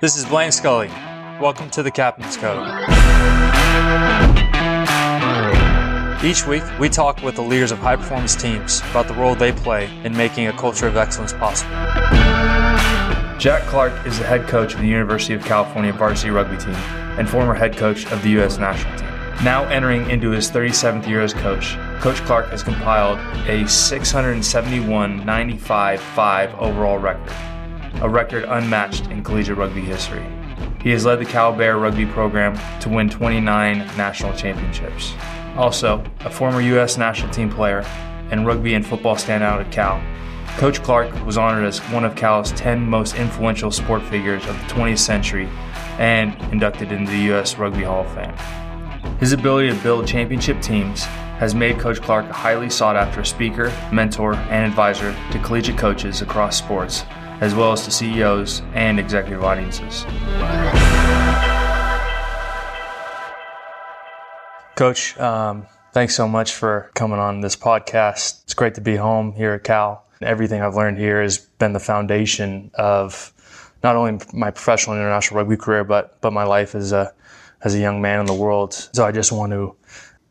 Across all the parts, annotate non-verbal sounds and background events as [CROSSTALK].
This is Blaine Scully. Welcome to the Captain's Code. Each week, we talk with the leaders of high performance teams about the role they play in making a culture of excellence possible. Jack Clark is the head coach of the University of California varsity rugby team and former head coach of the U.S. national team. Now entering into his 37th year as coach, Coach Clark has compiled a 671 95 5 overall record, a record unmatched in collegiate rugby history. He has led the Cal Bear rugby program to win 29 national championships. Also, a former U.S. national team player and rugby and football standout at Cal, Coach Clark was honored as one of Cal's 10 most influential sport figures of the 20th century and inducted into the U.S. Rugby Hall of Fame. His ability to build championship teams has made Coach Clark a highly sought after speaker, mentor, and advisor to collegiate coaches across sports, as well as to CEOs and executive audiences. Coach, um, thanks so much for coming on this podcast. It's great to be home here at Cal. Everything I've learned here has been the foundation of not only my professional and international rugby career, but but my life as a as a young man in the world. So I just want to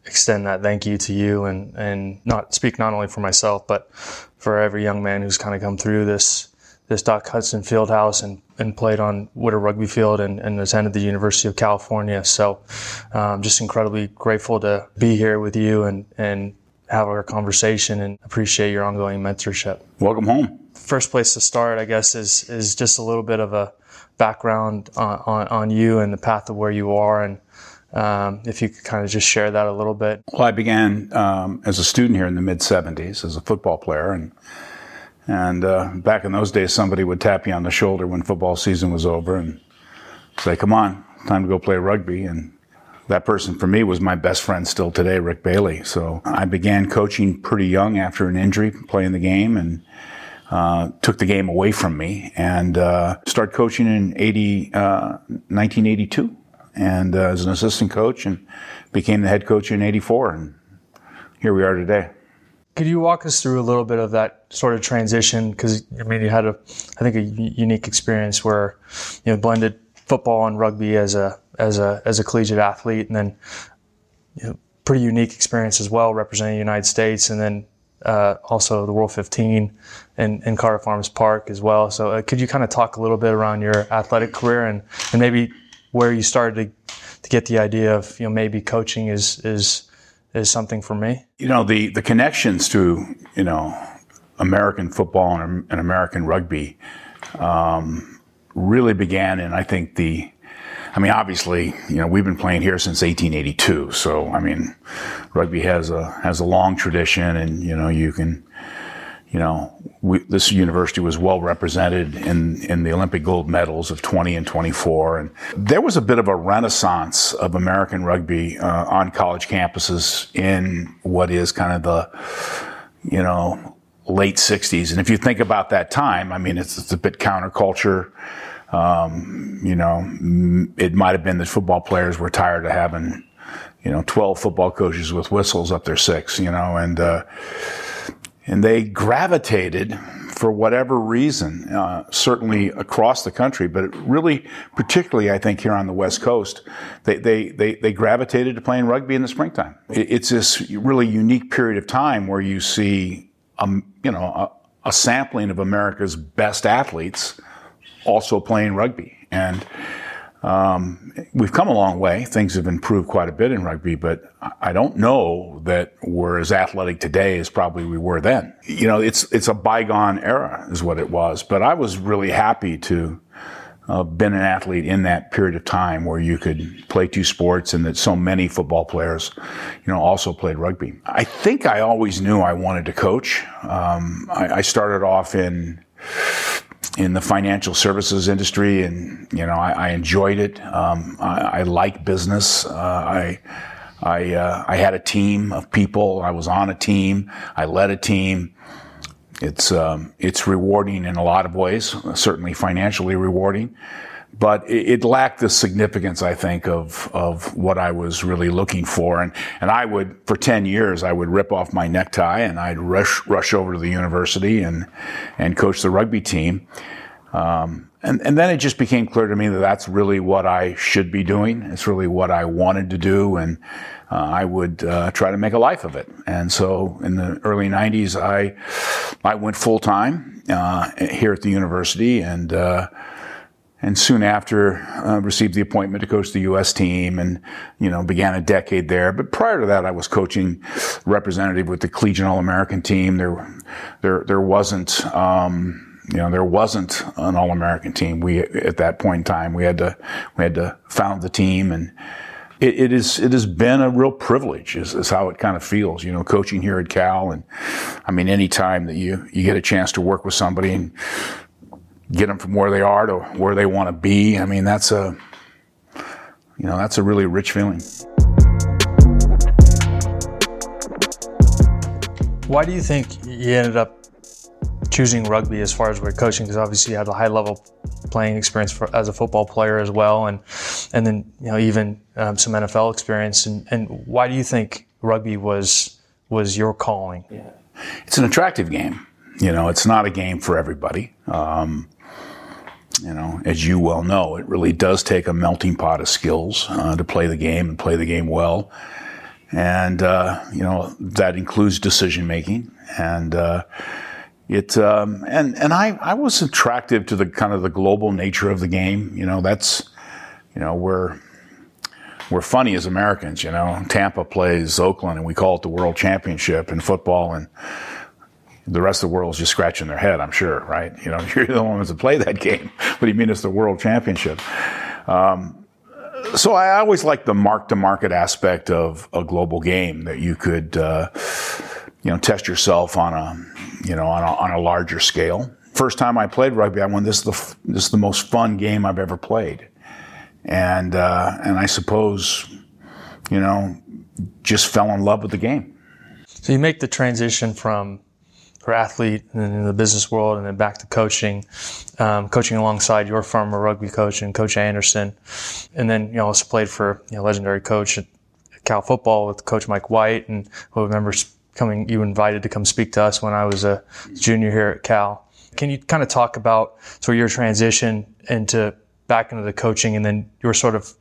extend that thank you to you and, and not speak not only for myself, but for every young man who's kind of come through this, this Doc Hudson Fieldhouse and, and played on Witter Rugby Field and, and attended the University of California. So I'm um, just incredibly grateful to be here with you and, and have our conversation and appreciate your ongoing mentorship. Welcome home. First place to start, I guess, is, is just a little bit of a, background on, on, on you and the path of where you are and um, if you could kind of just share that a little bit. Well, I began um, as a student here in the mid 70s as a football player. And, and uh, back in those days, somebody would tap you on the shoulder when football season was over and say, Come on, time to go play rugby. And that person for me was my best friend still today, Rick Bailey. So I began coaching pretty young after an injury, playing the game. And uh, took the game away from me and uh, started coaching in 80, uh, 1982 and uh, as an assistant coach and became the head coach in 84 and here we are today. Could you walk us through a little bit of that sort of transition? Because I mean, you had a, I think, a unique experience where you know blended football and rugby as a as a as a collegiate athlete, and then you know, pretty unique experience as well, representing the United States, and then uh, also the World 15 in, in Cardiff Arms Park as well. So uh, could you kind of talk a little bit around your athletic career and, and maybe where you started to, to get the idea of, you know, maybe coaching is, is, is something for me? You know, the, the connections to, you know, American football and, and American rugby um, really began in, I think, the I mean, obviously, you know, we've been playing here since 1882. So, I mean, rugby has a has a long tradition, and you know, you can, you know, we, this university was well represented in in the Olympic gold medals of 20 and 24, and there was a bit of a renaissance of American rugby uh, on college campuses in what is kind of the, you know, late 60s. And if you think about that time, I mean, it's, it's a bit counterculture. Um, you know, it might have been that football players were tired of having, you know, 12 football coaches with whistles up their six, you know, and, uh, and they gravitated for whatever reason, uh, certainly across the country, but really, particularly, I think here on the West Coast, they, they, they, they gravitated to playing rugby in the springtime. It's this really unique period of time where you see, um, you know, a, a sampling of America's best athletes also playing rugby. And um, we've come a long way. Things have improved quite a bit in rugby, but I don't know that we're as athletic today as probably we were then. You know, it's it's a bygone era, is what it was. But I was really happy to uh, been an athlete in that period of time where you could play two sports and that so many football players, you know, also played rugby. I think I always knew I wanted to coach. Um, I, I started off in in the financial services industry, and you know I, I enjoyed it. Um, I, I, like business. Uh, I I uh, I had a team of people. I was on a team. I led a team. It's um, it's rewarding in a lot of ways. Certainly financially rewarding, but it, lacked the significance, I think, of of what I was really looking for. And and I would, for ten years, I would rip off my necktie and I'd rush rush over to the university and and coach the rugby team. Um, and, and then it just became clear to me that that's really what I should be doing. It's really what I wanted to do. And uh, I would uh, try to make a life of it. And so in the early 90s, I, I went full time uh, here at the university and uh, and soon after uh, received the appointment to coach the U.S. team and you know began a decade there. But prior to that, I was coaching representative with the Collegiate All American team. There, there, there wasn't. Um, you know, there wasn't an All-American team. We, at that point in time, we had to, we had to found the team and, it, it is it has been a real privilege is, is how it kind of feels you know coaching here at cal and i mean any time that you you get a chance to work with somebody and get them from where they are to where they want to be. I mean that's a you know that's a really rich feeling. Why do you think you ended up choosing rugby as far as we're coaching? Because obviously you had a high level playing experience for, as a football player as well and and then you know even um, some NFL experience and, and why do you think rugby was was your calling? Yeah. it's an attractive game. You know it's not a game for everybody. Um, you know as you well know it really does take a melting pot of skills uh, to play the game and play the game well and uh, you know that includes decision making and uh, it um, and and I I was attracted to the kind of the global nature of the game. You know, that's you know we're we're funny as Americans. You know, Tampa plays Oakland, and we call it the World Championship in football, and the rest of the world's just scratching their head. I'm sure, right? You know, [LAUGHS] you're the ones that play that game. [LAUGHS] What do you mean it's the World Championship? Um, so I always like the mark to market aspect of a global game that you could, uh, you know, test yourself on a you know, on a, on a larger scale. First time I played rugby, I went, this is the, this is the most fun game I've ever played. And, uh, and I suppose, you know, just fell in love with the game. So you make the transition from athlete and in the business world and then back to coaching, um, coaching alongside your former rugby coach and Coach Anderson. And then, you know, also played for, you know, legendary coach at Cal football with Coach Mike White and who remember coming, you invited to come speak to us when I was a junior here at Cal. Can you kind of talk about sort of your transition into back into the coaching and then your sort of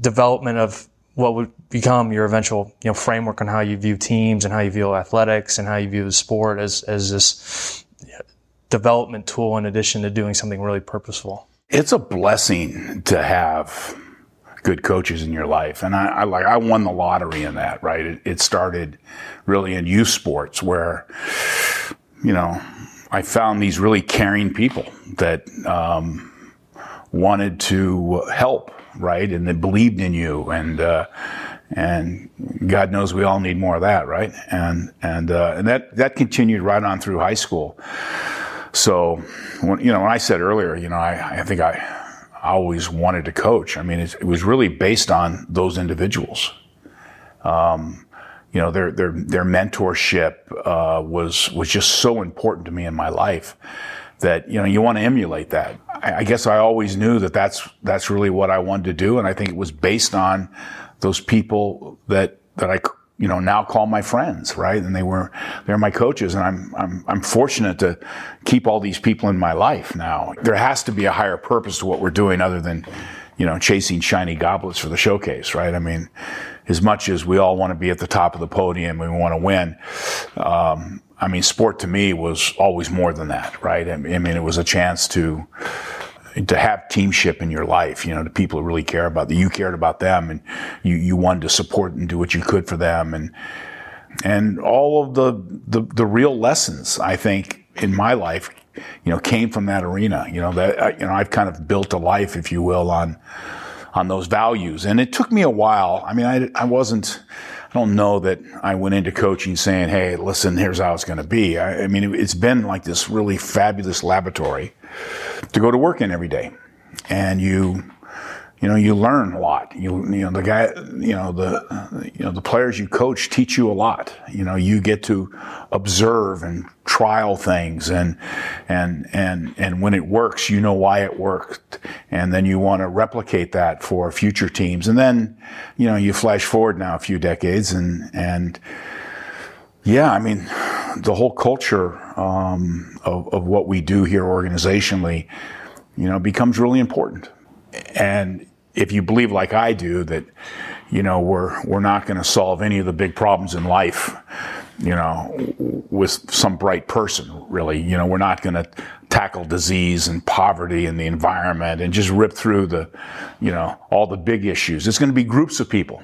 development of what would become your eventual you know framework on how you view teams and how you view athletics and how you view the sport as as this development tool in addition to doing something really purposeful. It's a blessing to have good coaches in your life. And I, I like, I won the lottery in that, right? It, it started really in youth sports where, you know, I found these really caring people that, um, wanted to help, right? And they believed in you and, uh, and God knows we all need more of that, right? And and uh, and that that continued right on through high school. So, when, you know, when I said earlier, you know, I, I think I always wanted to coach. I mean, it was really based on those individuals. Um, you know, their their their mentorship uh, was was just so important to me in my life that you know you want to emulate that. I, I guess I always knew that that's that's really what I wanted to do, and I think it was based on those people that that I you know, now call my friends, right? And they were, they're my coaches and I'm, I'm, I'm fortunate to keep all these people in my life now. There has to be a higher purpose to what we're doing other than, you know, chasing shiny goblets for the showcase, right? I mean, as much as we all want to be at the top of the podium, we want to win. Um, I mean, sport to me was always more than that, right? I mean, it was a chance to, to have teamship in your life, you know, the people who really care about that. You cared about them and you, you wanted to support and do what you could for them. And, and all of the, the, the real lessons, I think, in my life, you know, came from that arena. You know, that, you know, I've kind of built a life, if you will, on, on those values. And it took me a while. I mean, I, I wasn't, I don't know that I went into coaching saying, Hey, listen, here's how it's going to be. I, I mean, it, it's been like this really fabulous laboratory to go to work in every day. And you, you know, you learn a lot. You, you know, the guy, you know, the, you know, the players you coach teach you a lot. You know, you get to observe and trial things and, and, and, and when it works, you know why it worked. And then you want to replicate that for future teams. And then, you know, you flash forward now a few decades and, and, yeah, I mean, the whole culture um, of, of what we do here organizationally, you know, becomes really important. And if you believe like I do that, you know, we're we're not going to solve any of the big problems in life, you know, with some bright person. Really, you know, we're not going to tackle disease and poverty and the environment and just rip through the, you know, all the big issues. It's going to be groups of people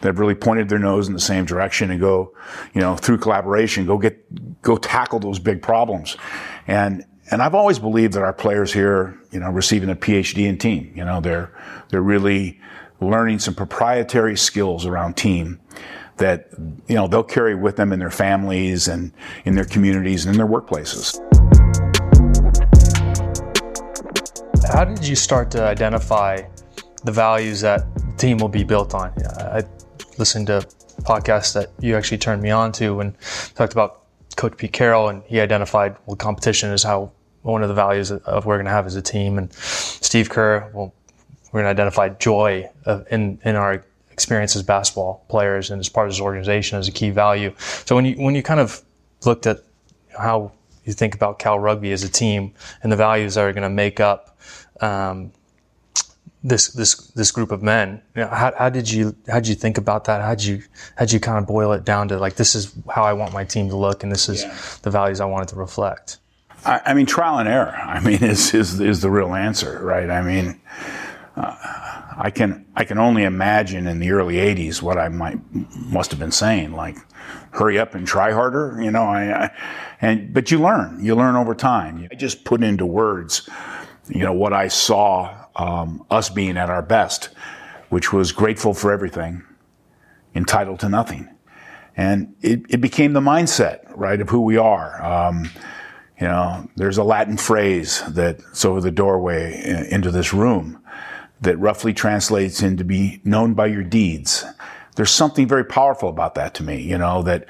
that have really pointed their nose in the same direction and go, you know, through collaboration, go get, go tackle those big problems. And, and I've always believed that our players here, you know, receiving a PhD in team, you know, they're, they're really learning some proprietary skills around team that, you know, they'll carry with them in their families and in their communities and in their workplaces. How did you start to identify the values that the team will be built on? I listened to podcasts that you actually turned me on to and talked about Coach Pete Carroll, and he identified well, competition is how one of the values of we're going to have as a team. And Steve Kerr, well, we're going to identify joy in in our experience as basketball players and as part of this organization as a key value. So when you when you kind of looked at how you think about Cal Rugby as a team and the values that are going to make up um, this this this group of men. You know, how, how did you how did you think about that? How did you how did you kind of boil it down to like this is how I want my team to look, and this is yeah. the values I wanted to reflect. I, I, mean, trial and error. I mean, [LAUGHS] is is is the real answer, right? I mean. Uh, I can I can only imagine in the early '80s what I might must have been saying, like, "Hurry up and try harder," you know. I, I and but you learn, you learn over time. I just put into words, you know, what I saw um, us being at our best, which was grateful for everything, entitled to nothing. And it, it became the mindset, right, of who we are. Um, you know, there's a Latin phrase that's over the doorway into this room that roughly translates into be known by your deeds. There's something very powerful about that to me, you know, that,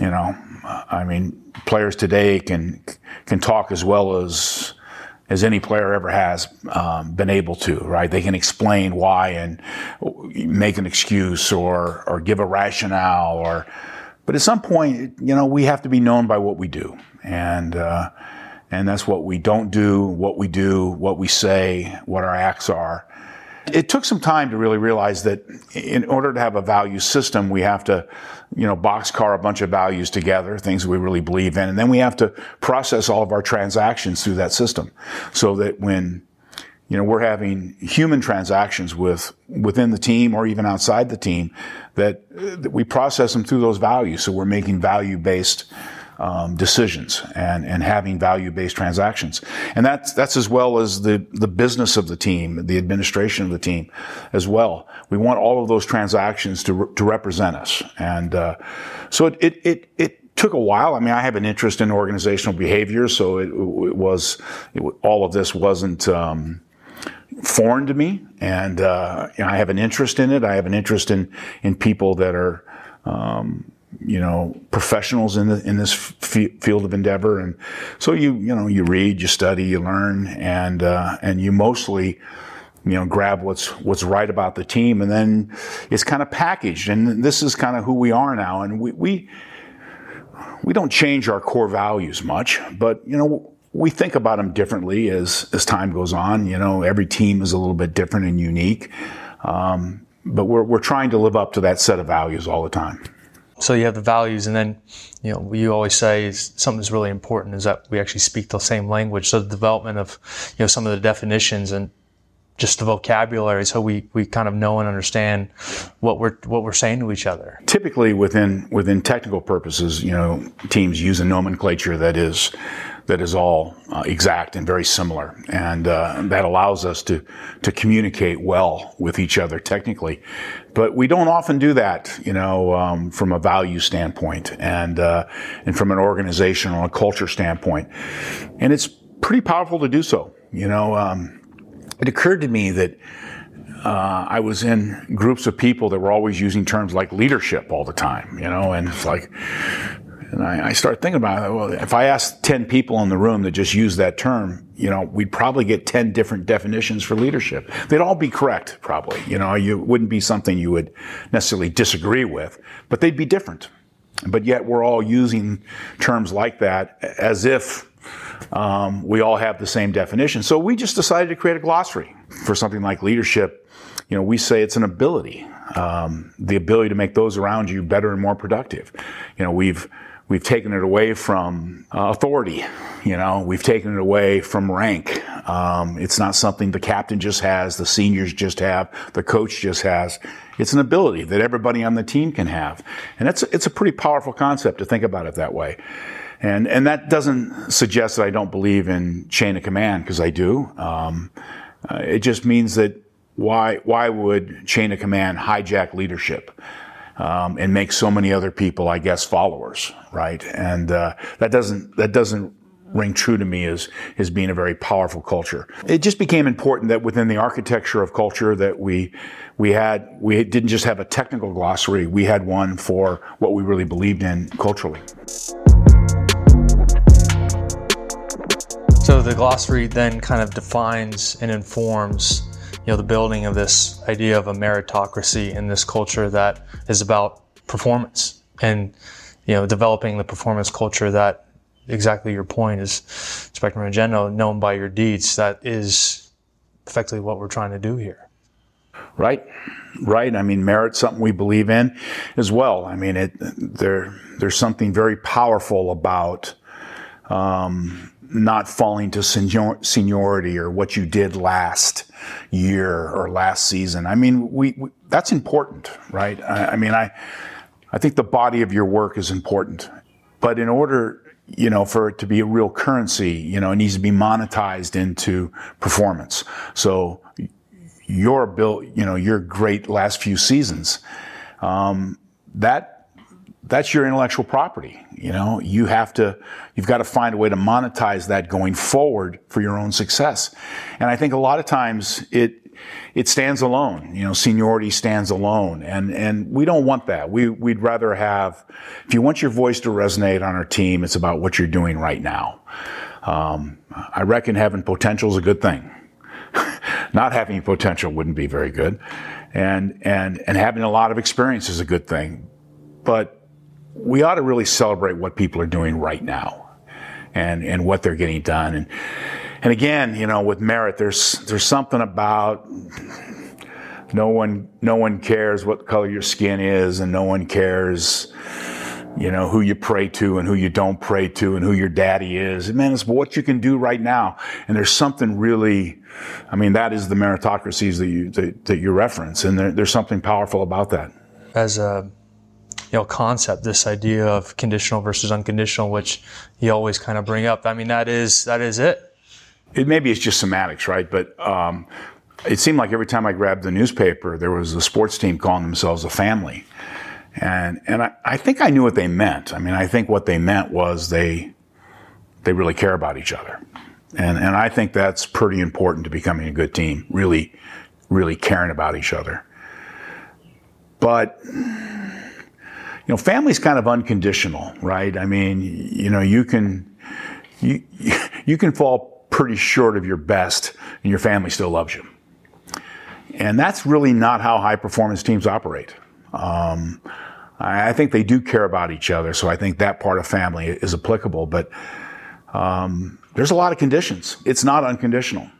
you know, I mean, players today can, can talk as well as as any player ever has um, been able to, right? They can explain why and make an excuse or or give a rationale or, but at some point, you know, we have to be known by what we do, and uh, and that's what we don't do, what we do, what we say, what our acts are, it took some time to really realize that in order to have a value system, we have to, you know, boxcar a bunch of values together, things we really believe in, and then we have to process all of our transactions through that system so that when you know, we're having human transactions with within the team or even outside the team that, that we process them through those values. So we're making value based um, decisions and, and having value-based transactions. And that's, that's as well as the, the business of the team, the administration of the team as well. We want all of those transactions to, to represent us. And, uh, so it, it, it, it took a while. I mean, I have an interest in organizational behavior, so it, it was, it, all of this wasn't, um, foreign to me, and uh, you know, I have an interest in it. I have an interest in in people that are um, you know professionals in the in this f- field of endeavor. And so you you know you read you study you learn and uh, and you mostly you know grab what's what's right about the team. And then it's kind of packaged. And this is kind of who we are now. And we we we don't change our core values much. But you know we think about them differently as as time goes on. You know every team is a little bit different and unique. Um, but we're we're trying to live up to that set of values all the time so you have the values, and then you know you always say is something that's really important is that we actually speak the same language. So the development of you know some of the definitions and just the vocabulary, so we, we kind of know and understand what we're what we're saying to each other. Typically, within within technical purposes, you know, teams use a nomenclature that is that is all uh, exact and very similar, and uh, that allows us to to communicate well with each other technically. But we don't often do that, you know, um, from a value standpoint and uh, and from an organizational and culture standpoint, and it's pretty powerful to do so. You know, um, it occurred to me that. Uh, I was in groups of people that were always using terms like leadership all the time, you know, and it's like, and I, I start thinking about it. Well, if I asked 10 people in the room that just use that term, you know, we'd probably get 10 different definitions for leadership. They'd all be correct, probably. You know, you wouldn't be something you would necessarily disagree with, but they'd be different. But yet we're all using terms like that as if um, we all have the same definition. So we just decided to create a glossary for something like leadership. You know, we say it's an ability, um, the ability to make those around you better and more productive. You know, we've we've taken it away from uh, authority. You know, we've taken it away from rank. Um, it's not something the captain just has, the seniors just have, the coach just has. It's an ability that everybody on the team can have, and it's it's a pretty powerful concept to think about it that way. And and that doesn't suggest that I don't believe in chain of command because I do. Um, uh, it just means that why why would chain of command hijack leadership? Um, and make so many other people, I guess, followers, right? And uh, that doesn't that doesn't ring true to me as as being a very powerful culture. It just became important that within the architecture of culture that we we had we didn't just have a technical glossary, we had one for what we really believed in culturally. So the glossary then kind of defines and informs you know the building of this idea of a meritocracy in this culture that is about performance and you know developing the performance culture that exactly your point is spectemur agendo known by your deeds that is effectively what we're trying to do here. Right. Right. I mean merit's something we believe in as well. I mean it there there's something very powerful about um, not falling to senior, seniority or what you did last year or last season. I mean, we, we that's important, right? I, I, mean, I I think the body of your work is important, but in order, you know, for it to be a real currency, you know, it needs to be monetized into performance. So your bill, you know, your great last few seasons, um, that that's your intellectual property. You know, you have to, you've got to find a way to monetize that going forward for your own success. And I think a lot of times it, it stands alone. You know, seniority stands alone. And, and we don't want that. We, we'd rather have, if you want your voice to resonate on our team, it's about what you're doing right now. Um, I reckon having potential is a good thing. [LAUGHS] Not having potential wouldn't be very good. And, and, and having a lot of experience is a good thing. But we ought to really celebrate what people are doing right now and, and what they're getting done. And, and again, you know, with merit, there's, there's something about no one, no one cares what color your skin is and no one cares, you know, who you pray to and who you don't pray to and who your daddy is. And man, it's what you can do right now. And there's something really, I mean, that is the meritocracies that you, that, that you reference. And there, there's something powerful about that. As a, you know concept, this idea of conditional versus unconditional, which you always kind of bring up. I mean, that is that is it. It maybe it's just semantics, right? But um, it seemed like every time I grabbed the newspaper, there was a sports team calling themselves a family, and and I, I think I knew what they meant. I mean, I think what they meant was they they really care about each other, and and I think that's pretty important to becoming a good team. Really, really caring about each other, but you know, family's kind of unconditional, right? I mean, you know, you can, you, [LAUGHS] you can fall pretty short of your best and your family still loves you. And that's really not how high performance teams operate. Um, I, think they do care about each other, so I think that part of family is applicable, but um, there's a lot of conditions. It's not unconditional.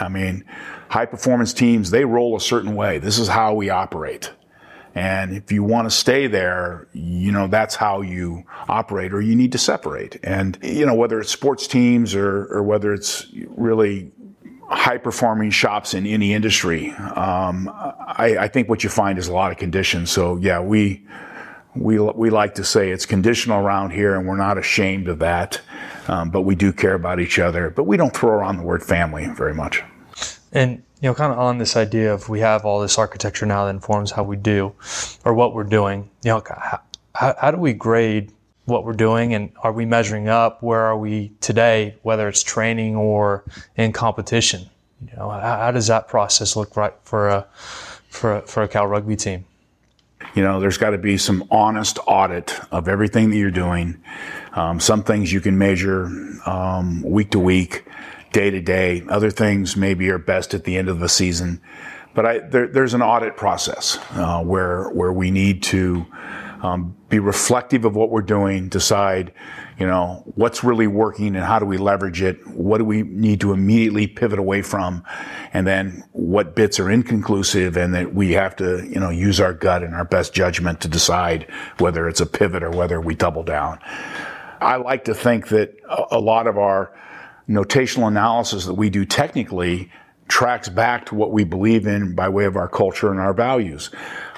I mean, high performance teams, they roll a certain way. This is how we operate. And if you want to stay there, you know, that's how you operate or you need to separate. And, you know, whether it's sports teams or, or whether it's really high performing shops in any industry, um, I, I think what you find is a lot of conditions. So yeah, we, we, we like to say it's conditional around here and we're not ashamed of that. Um, but we do care about each other, but we don't throw around the word family very much. And you know, kind of on this idea of we have all this architecture now that informs how we do or what we're doing. You know, how, how do we grade what we're doing and are we measuring up? Where are we today, whether it's training or in competition? You know, how, how does that process look right for a, for a, for a Cal rugby team? You know, there's got to be some honest audit of everything that you're doing. Um, some things you can measure um, week to week day to day. Other things maybe are best at the end of the season. But I, there, there's an audit process uh, where where we need to um, be reflective of what we're doing, decide, you know, what's really working and how do we leverage it? What do we need to immediately pivot away from? And then what bits are inconclusive and that we have to, you know, use our gut and our best judgment to decide whether it's a pivot or whether we double down. I like to think that a lot of our notational analysis that we do technically tracks back to what we believe in by way of our culture and our values.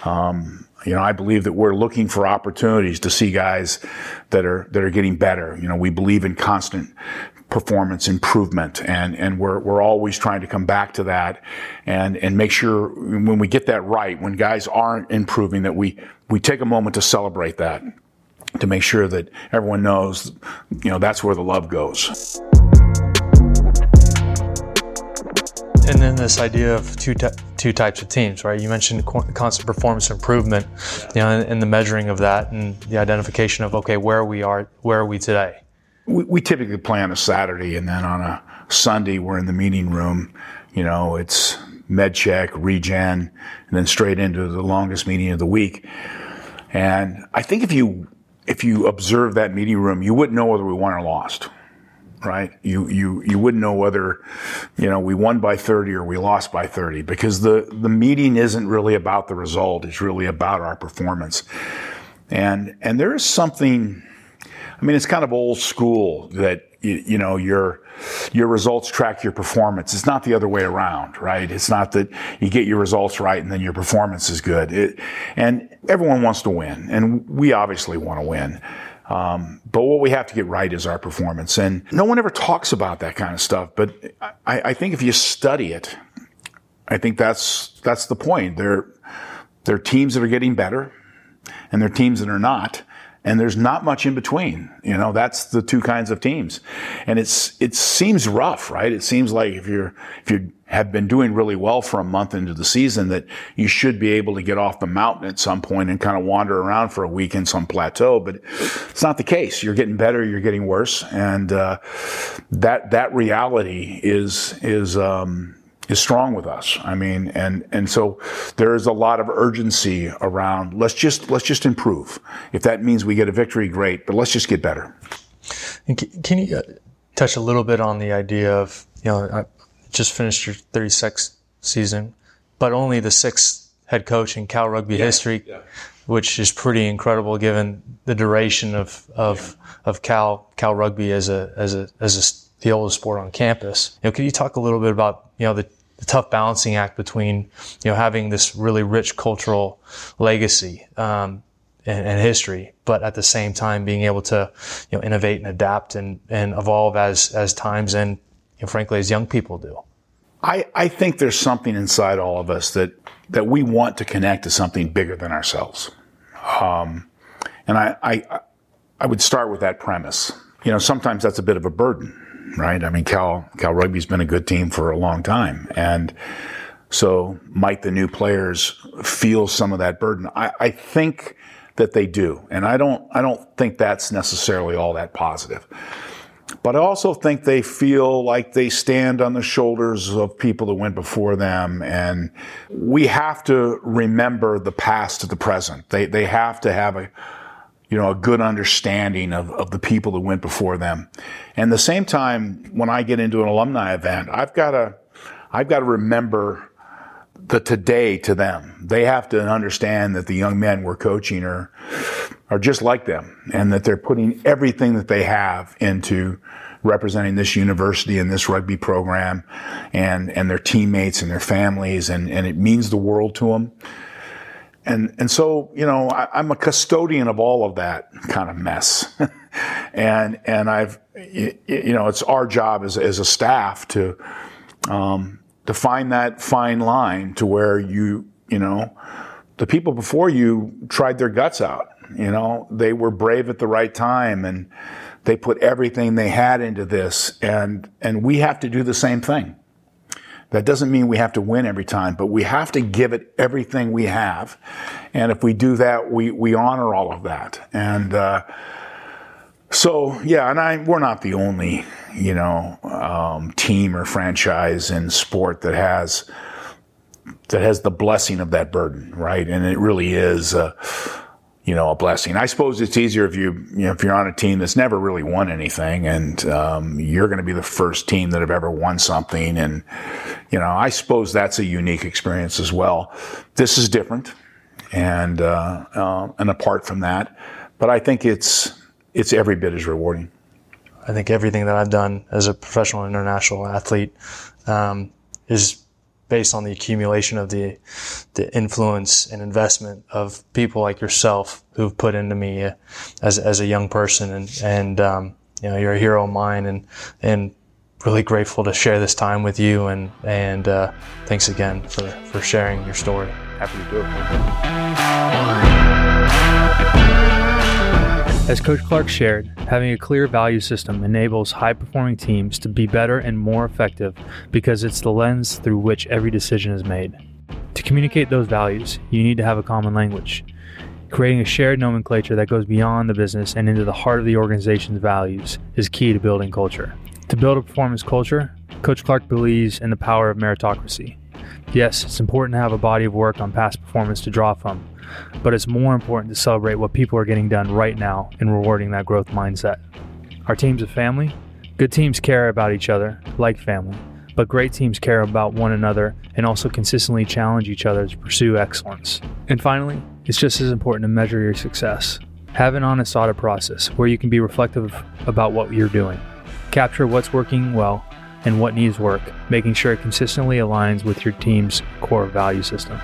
Um, you know, I believe that we're looking for opportunities to see guys that are that are getting better. You know, we believe in constant performance improvement and and we're we're always trying to come back to that and and make sure when we get that right when guys aren't improving that we we take a moment to celebrate that to make sure that everyone knows you know that's where the love goes and then this idea of two two types of teams, right? You mentioned constant performance improvement, you know, and, and, the measuring of that, and the identification of okay, where we are, where are we today? We, we typically play on a Saturday, and then on a Sunday we're in the meeting room. You know, it's med check, regen, and then straight into the longest meeting of the week. And I think if you if you observe that meeting room, you wouldn't know whether we won or lost right? You, you, you wouldn't know whether, you know, we won by 30 or we lost by 30 because the, the meeting isn't really about the result. It's really about our performance. And, and there is something, I mean, it's kind of old school that, you, you know, your, your results track your performance. It's not the other way around, right? It's not that you get your results right and then your performance is good. It, and everyone wants to win, and we obviously want to win. Um, but what we have to get right is our performance. And no one ever talks about that kind of stuff. But I, I think if you study it, I think that's, that's the point. There, there are teams that are getting better and there are teams that are not and there's not much in between. You know, that's the two kinds of teams. And it's, it seems rough, right? It seems like if you're, if you have been doing really well for a month into the season that you should be able to get off the mountain at some point and kind of wander around for a week in some plateau, but it's not the case. You're getting better, you're getting worse. And, uh, that, that reality is, is, um, is strong with us. I mean, and and so there is a lot of urgency around. Let's just let's just improve. If that means we get a victory, great. But let's just get better. And can you uh, touch a little bit on the idea of you know I just finished your 36th season, but only the sixth head coach in Cal rugby yeah, history, yeah. which is pretty incredible given the duration of of yeah. of Cal Cal rugby as a as a as a the oldest sport on campus. You know, can you talk a little bit about you know the the tough balancing act between you know having this really rich cultural legacy um, and, and, history, but at the same time being able to you know innovate and adapt and, and evolve as as times and you know, frankly as young people do. I, I think there's something inside all of us that that we want to connect to something bigger than ourselves, um, and I, I I would start with that premise. You know, sometimes that's a bit of a burden right? I mean, Cal Cal Rugby's been a good team for a long time, and so might the new players feel some of that burden? I, I think that they do, and I don't I don't think that's necessarily all that positive. But I also think they feel like they stand on the shoulders of people that went before them. And we have to remember the past to the present. They, they have to have a, you know, a good understanding of, of the people that went before them. And the same time, when I get into an alumni event, I've got to, I've got to remember the today to them. They have to understand that the young men we're coaching are, are just like them and that they're putting everything that they have into representing this university and this rugby program and, and their teammates and their families. And, and it means the world to them. And, and so, you know, I, am a custodian of all of that kind of mess. [LAUGHS] and, and I've, you know, it's our job as, as a staff to, um, to find that fine line to where you, you know, the people before you tried their guts out. You know, they were brave at the right time and they put everything they had into this. And, and we have to do the same thing. That doesn't mean we have to win every time, but we have to give it everything we have. And if we do that, we, we honor all of that. And, uh, so yeah, and I, we're not the only, you know, um, team or franchise in sport that has, that has the blessing of that burden, right? And it really is, uh, you know, a blessing. I suppose it's easier if you, you know, if you're on a team that's never really won anything and, um, you're going to be the first team that have ever won something. And, you know, I suppose that's a unique experience as well. This is different. And, uh, uh, and apart from that, but I think it's, it's every bit as rewarding. I think everything that I've done as a professional international athlete, um, is based on the accumulation of the the influence and investment of people like yourself who've put into me uh, as as a young person and and um, you know you're a hero of mine and and really grateful to share this time with you and and uh, thanks again for for sharing your story. Happy to do it. As Coach Clark shared, having a clear value system enables high performing teams to be better and more effective because it's the lens through which every decision is made. To communicate those values, you need to have a common language. Creating a shared nomenclature that goes beyond the business and into the heart of the organization's values is key to building culture. To build a performance culture, Coach Clark believes in the power of meritocracy. Yes, it's important to have a body of work on past performance to draw from, but it's more important to celebrate what people are getting done right now and rewarding that growth mindset. Our team's a family. Good teams care about each other, like family, but great teams care about one another and also consistently challenge each other to pursue excellence. And finally, it's just as important to measure your success. Have an honest audit process where you can be reflective about what you're doing. Capture what's working well and what needs work, making sure it consistently aligns with your team's core value system.